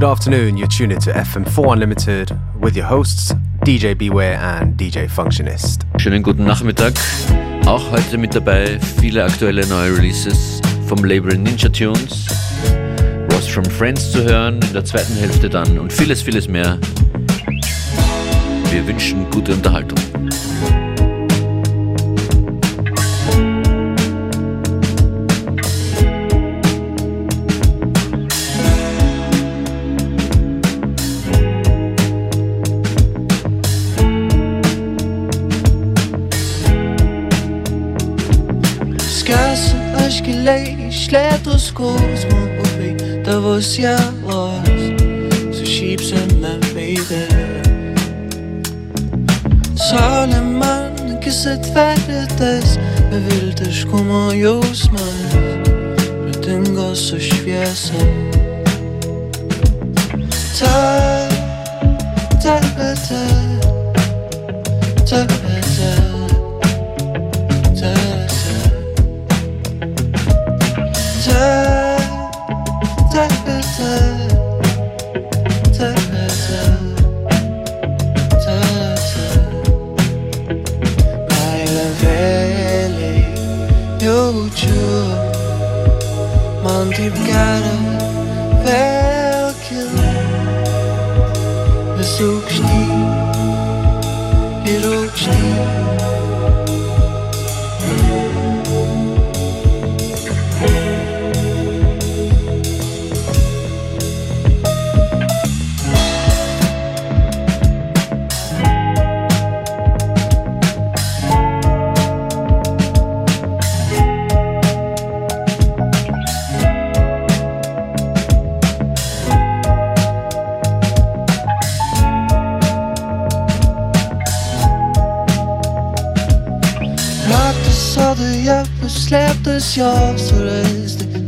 Good afternoon, you're tuned into FM4 Unlimited with your hosts DJ Beware and DJ Functionist. Schönen guten Nachmittag. Auch heute mit dabei viele aktuelle neue Releases vom Label Ninja Tunes. Ross from Friends zu hören in der zweiten Hälfte dann und vieles, vieles mehr. Wir wünschen gute Unterhaltung. Slėptus skausmo upiai tavo sielos su šypsena veidė. Saulė man akis atverė tas beviltiškumo jausmas, pratingo su šviesa. Ta, ta, ta, ta, ta, so stieg, ihr Rot stieg.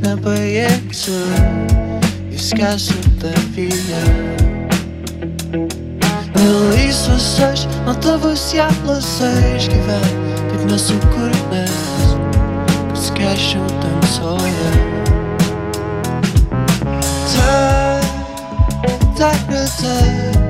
na proyecto o da vida. Não isso seis, não te vociá-lo seis que vai, tipo na sua cornas, se cacham tão eu. Tá, tá, tá.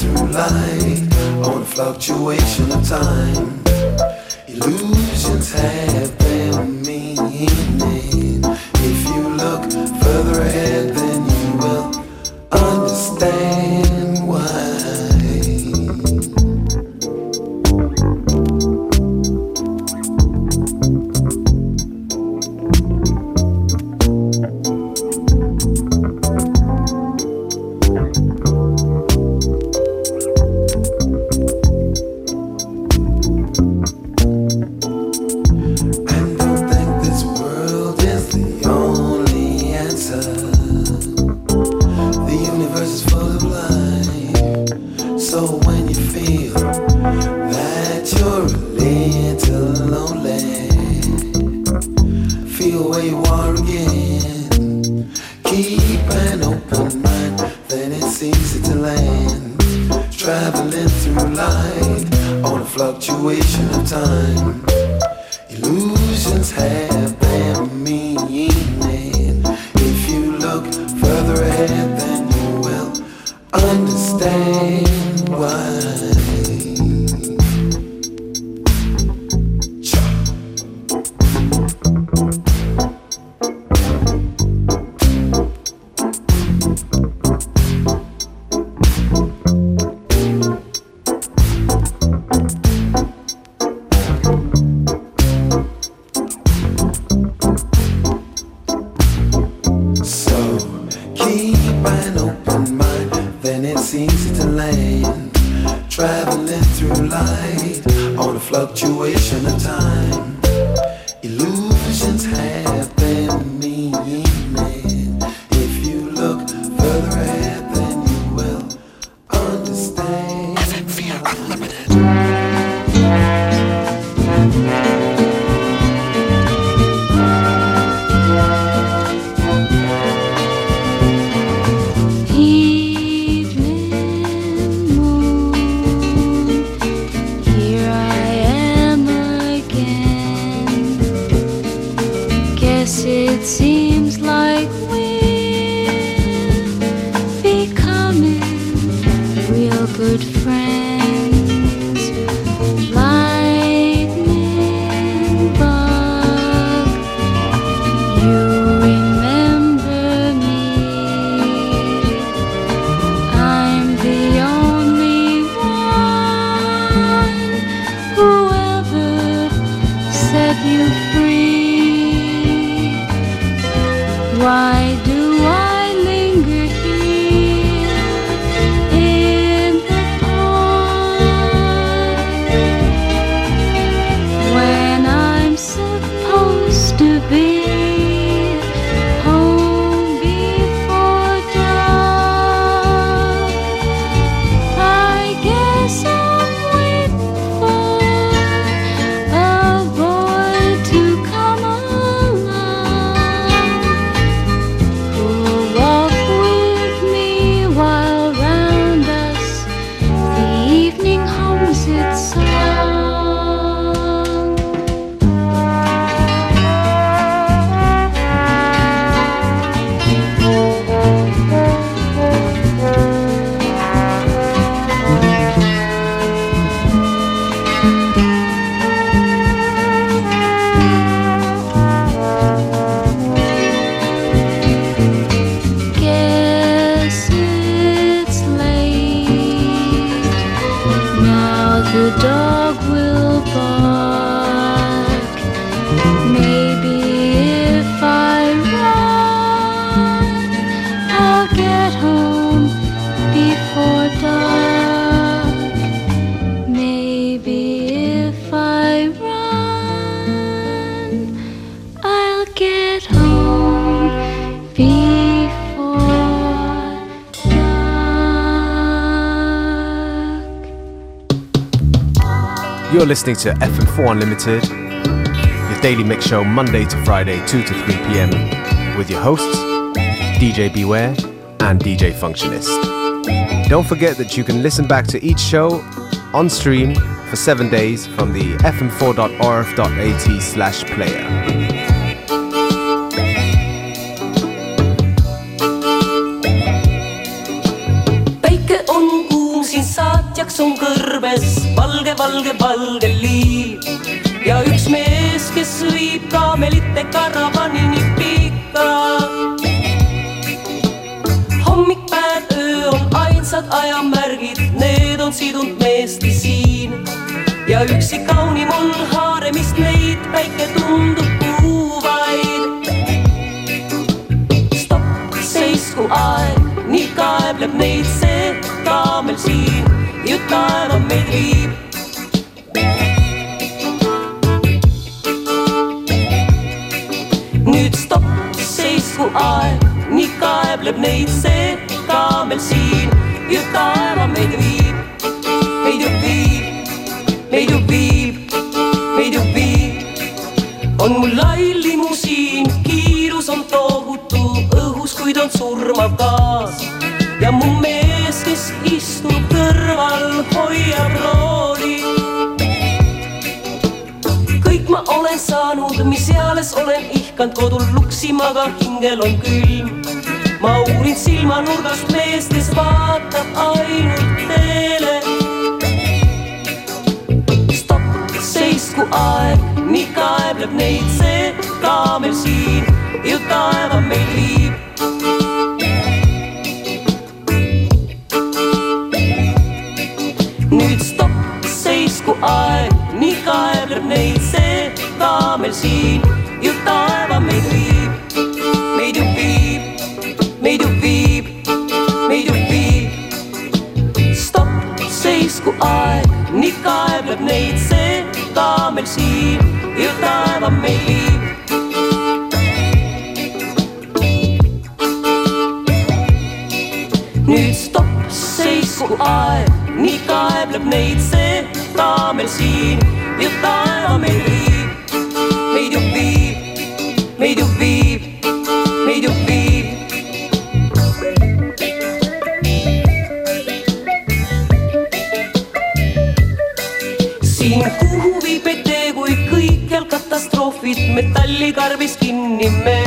through light, on a fluctuation of time. Illusions have. Keep an open mind, then it's easy to land. Traveling through light on a fluctuation of time. listening to FM4 Unlimited, your daily mix show Monday to Friday, 2 to 3 p.m., with your hosts, DJ Beware and DJ Functionist. Don't forget that you can listen back to each show on stream for seven days from the fm4.orf.at slash player. Kes viib kaamelite karavanini pikka. hommik, päev, öö on ainsad ajamärgid, need on sidunud meesti siin ja üksi kaunim on haaremist neid, päike tundub kuuvaid. stopp, seisku aeg, nii kaebleb neid see kaamel siin, ju taeva meid viib. Surmav gaas ja mu mees, kes istub kõrval, hoiab rooli. kõik ma olen saanud, mis eales olen ihkanud kodul luksima, aga hingel on külm. ma uurin silmanurgast meest, kes vaatab ainult teele. stopp, seisku aeg, nii kaebleb neid see kaamel siin, ju taeva meil viib. Kaamel siin, ju taeva meid viib, meid ju viib, meid ju viib, meid ju viib. stopp, seisku aeg, nii kaebleb neid see kaamel siin, ju taeva meid viib. nüüd stopp, seisku aeg, nii kaebleb neid see kaamel siin, ju taeva meid viib, meid ju viib, meid ju viib, meid ju viib. siin kuhu viib meid tee, kui kõikjal katastroofid metallikarbis kinni me.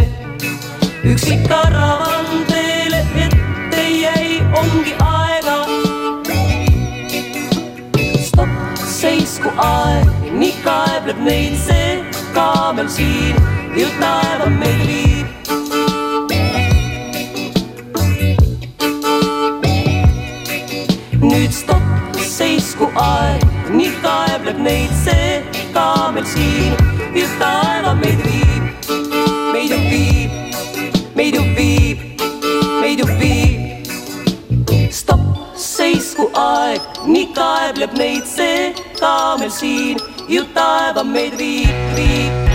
üksik karavan teele ette jäi, ongi aega. stopp, seisku aeg, nii kaebleb neid see kaamel siin, ju taeva meid viib. nüüd stopp, seisku aeg, nii kaebleb neid see kaamel siin, ju taeva meid viib, meid ju viib, meid ju viib, meid ju viib. stopp, seisku aeg, nii kaebleb neid see kaamel siin, ju taeva meid viib, viib,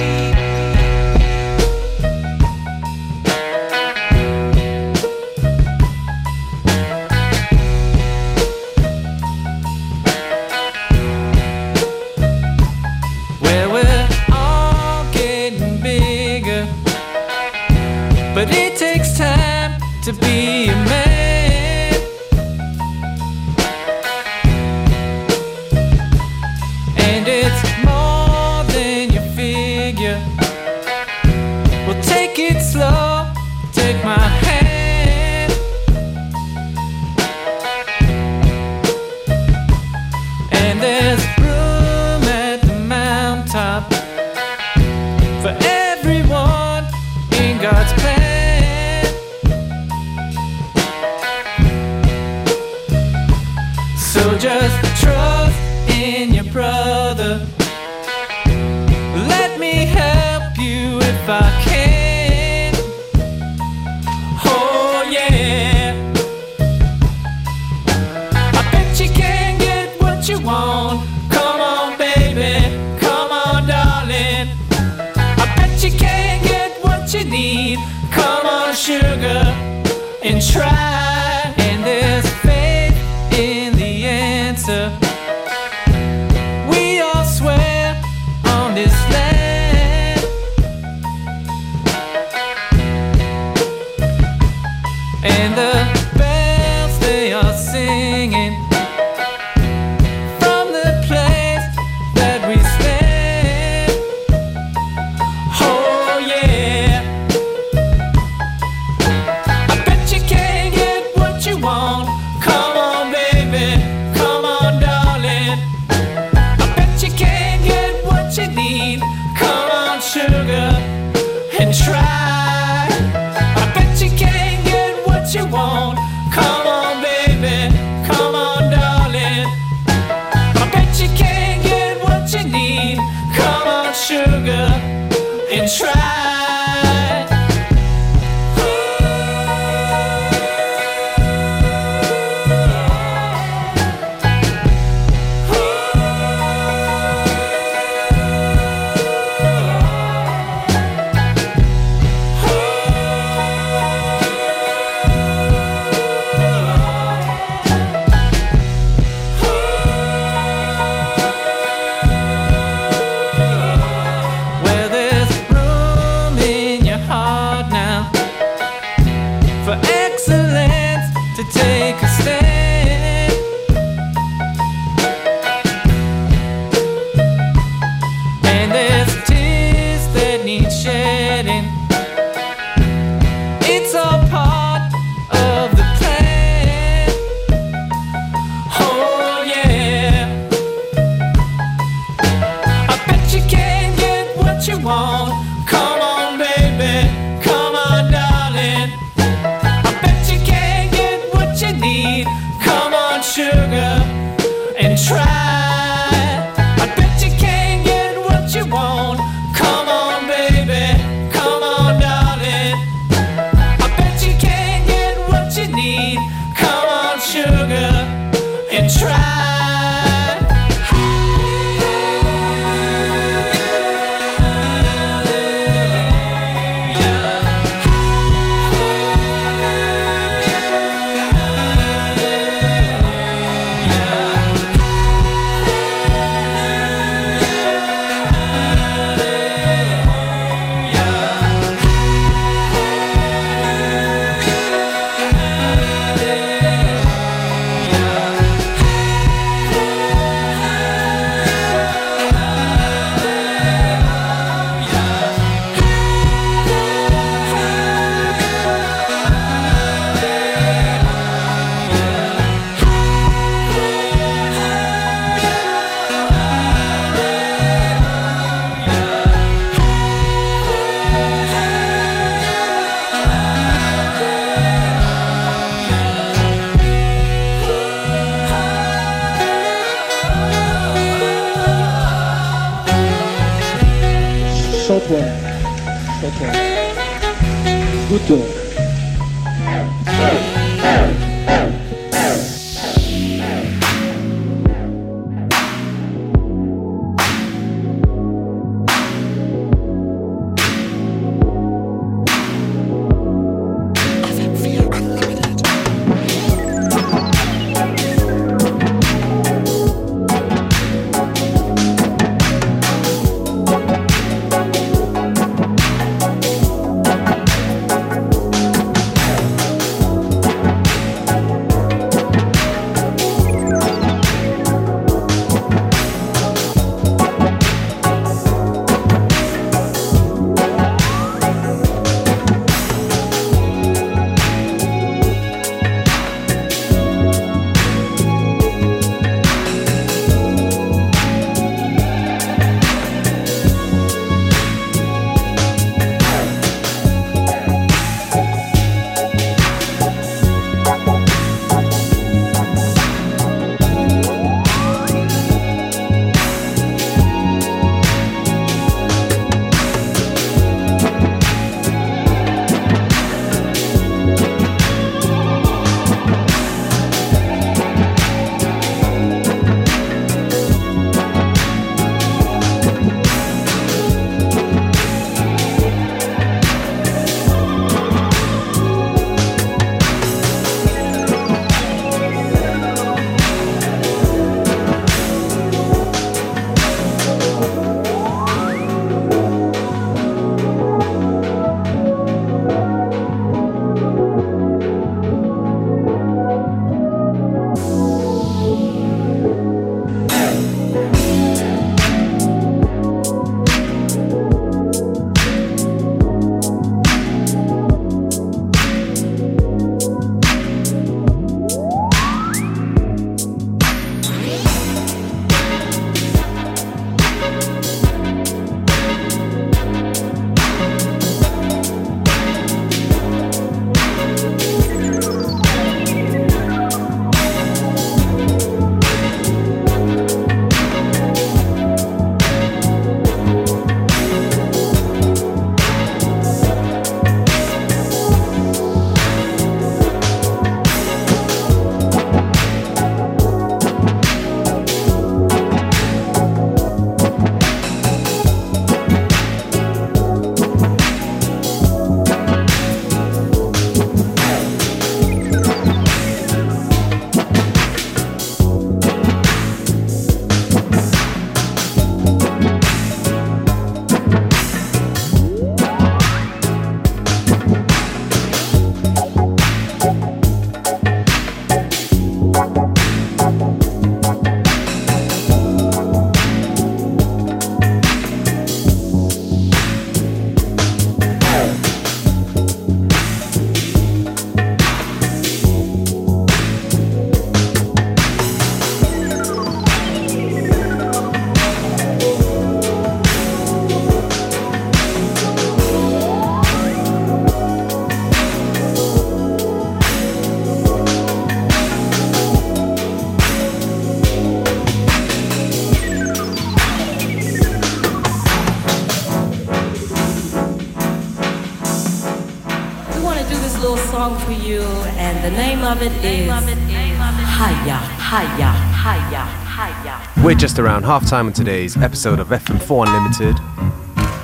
the name of it is Haya, Haya, Haya, Haya. We're just around halftime on today's episode of FM4 Unlimited.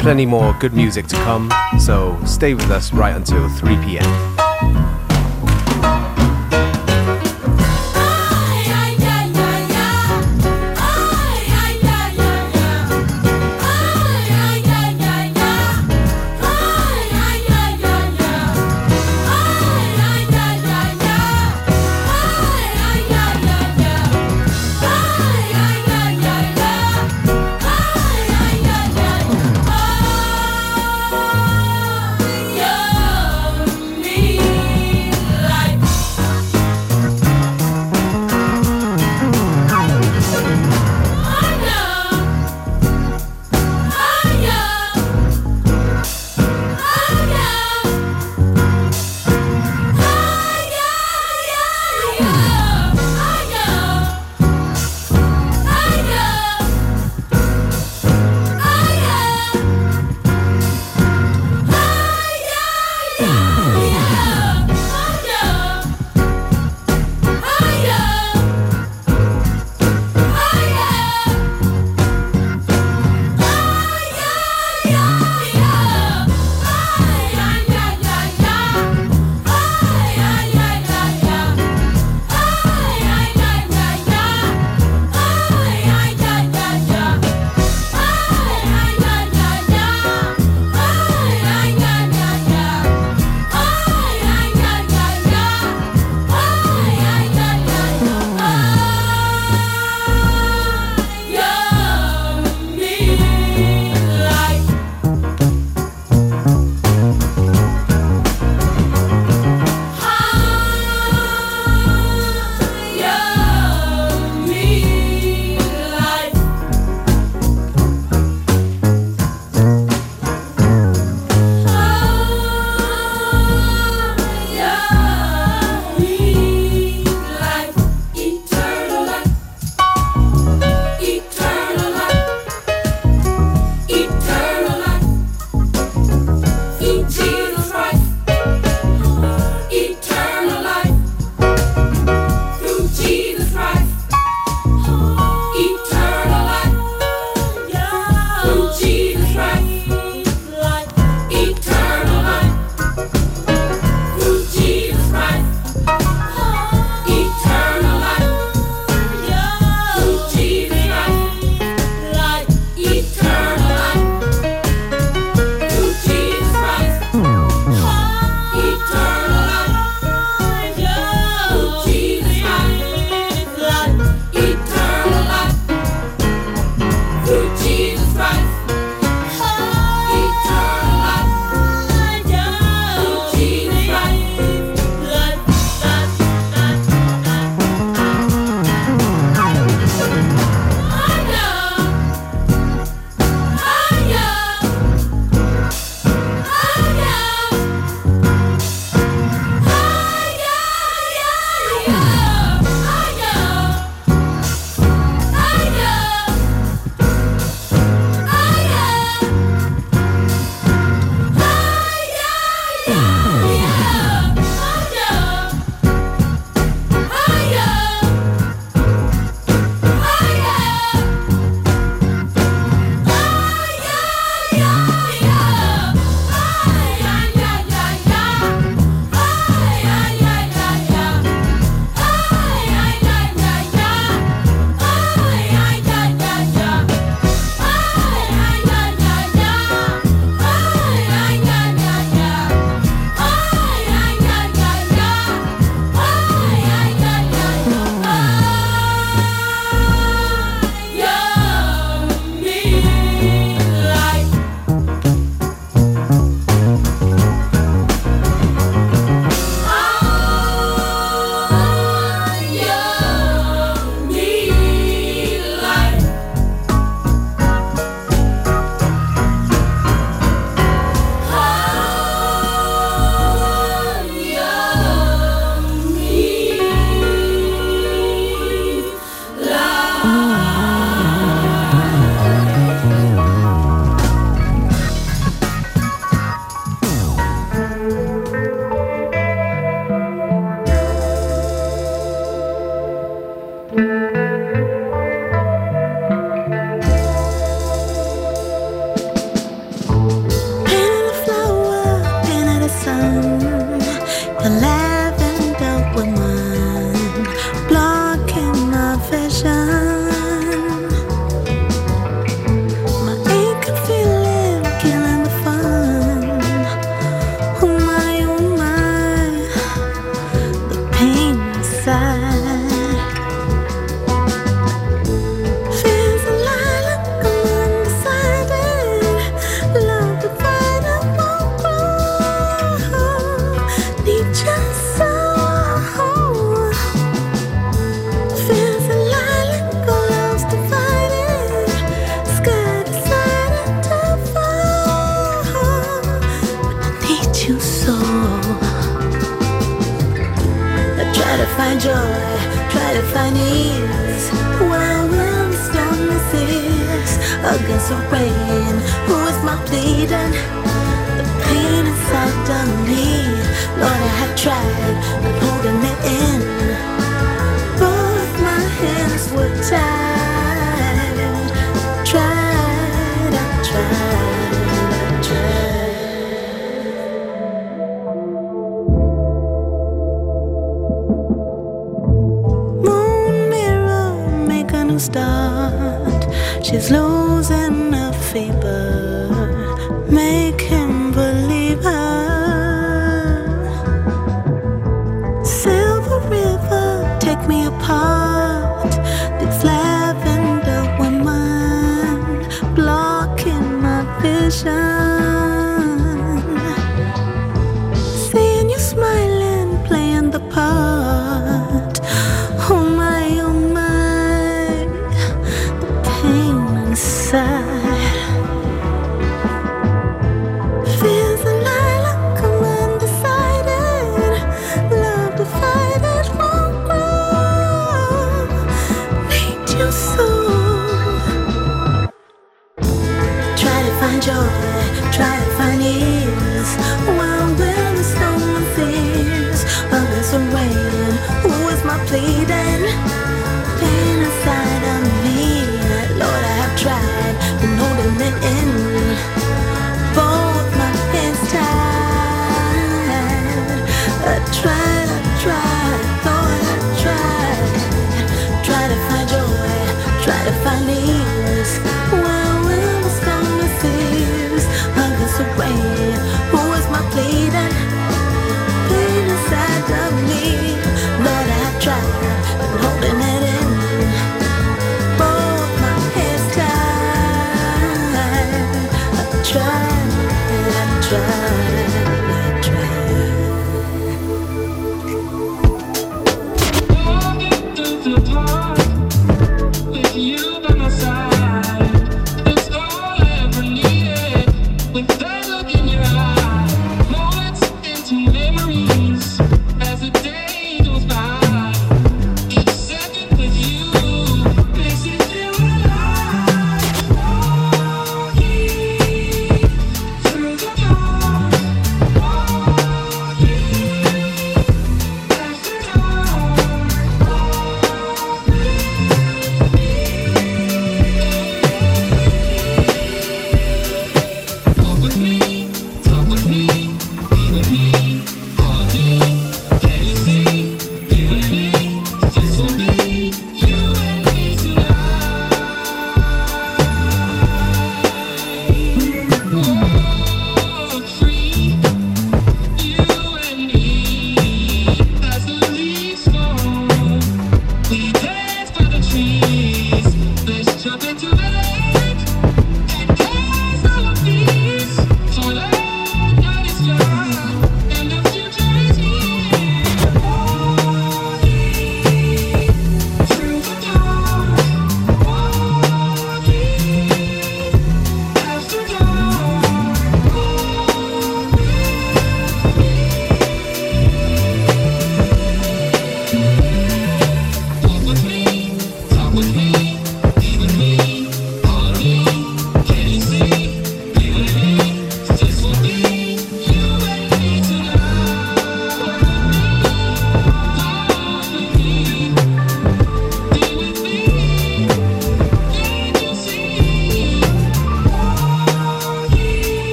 Plenty more good music to come, so stay with us right until 3 p.m.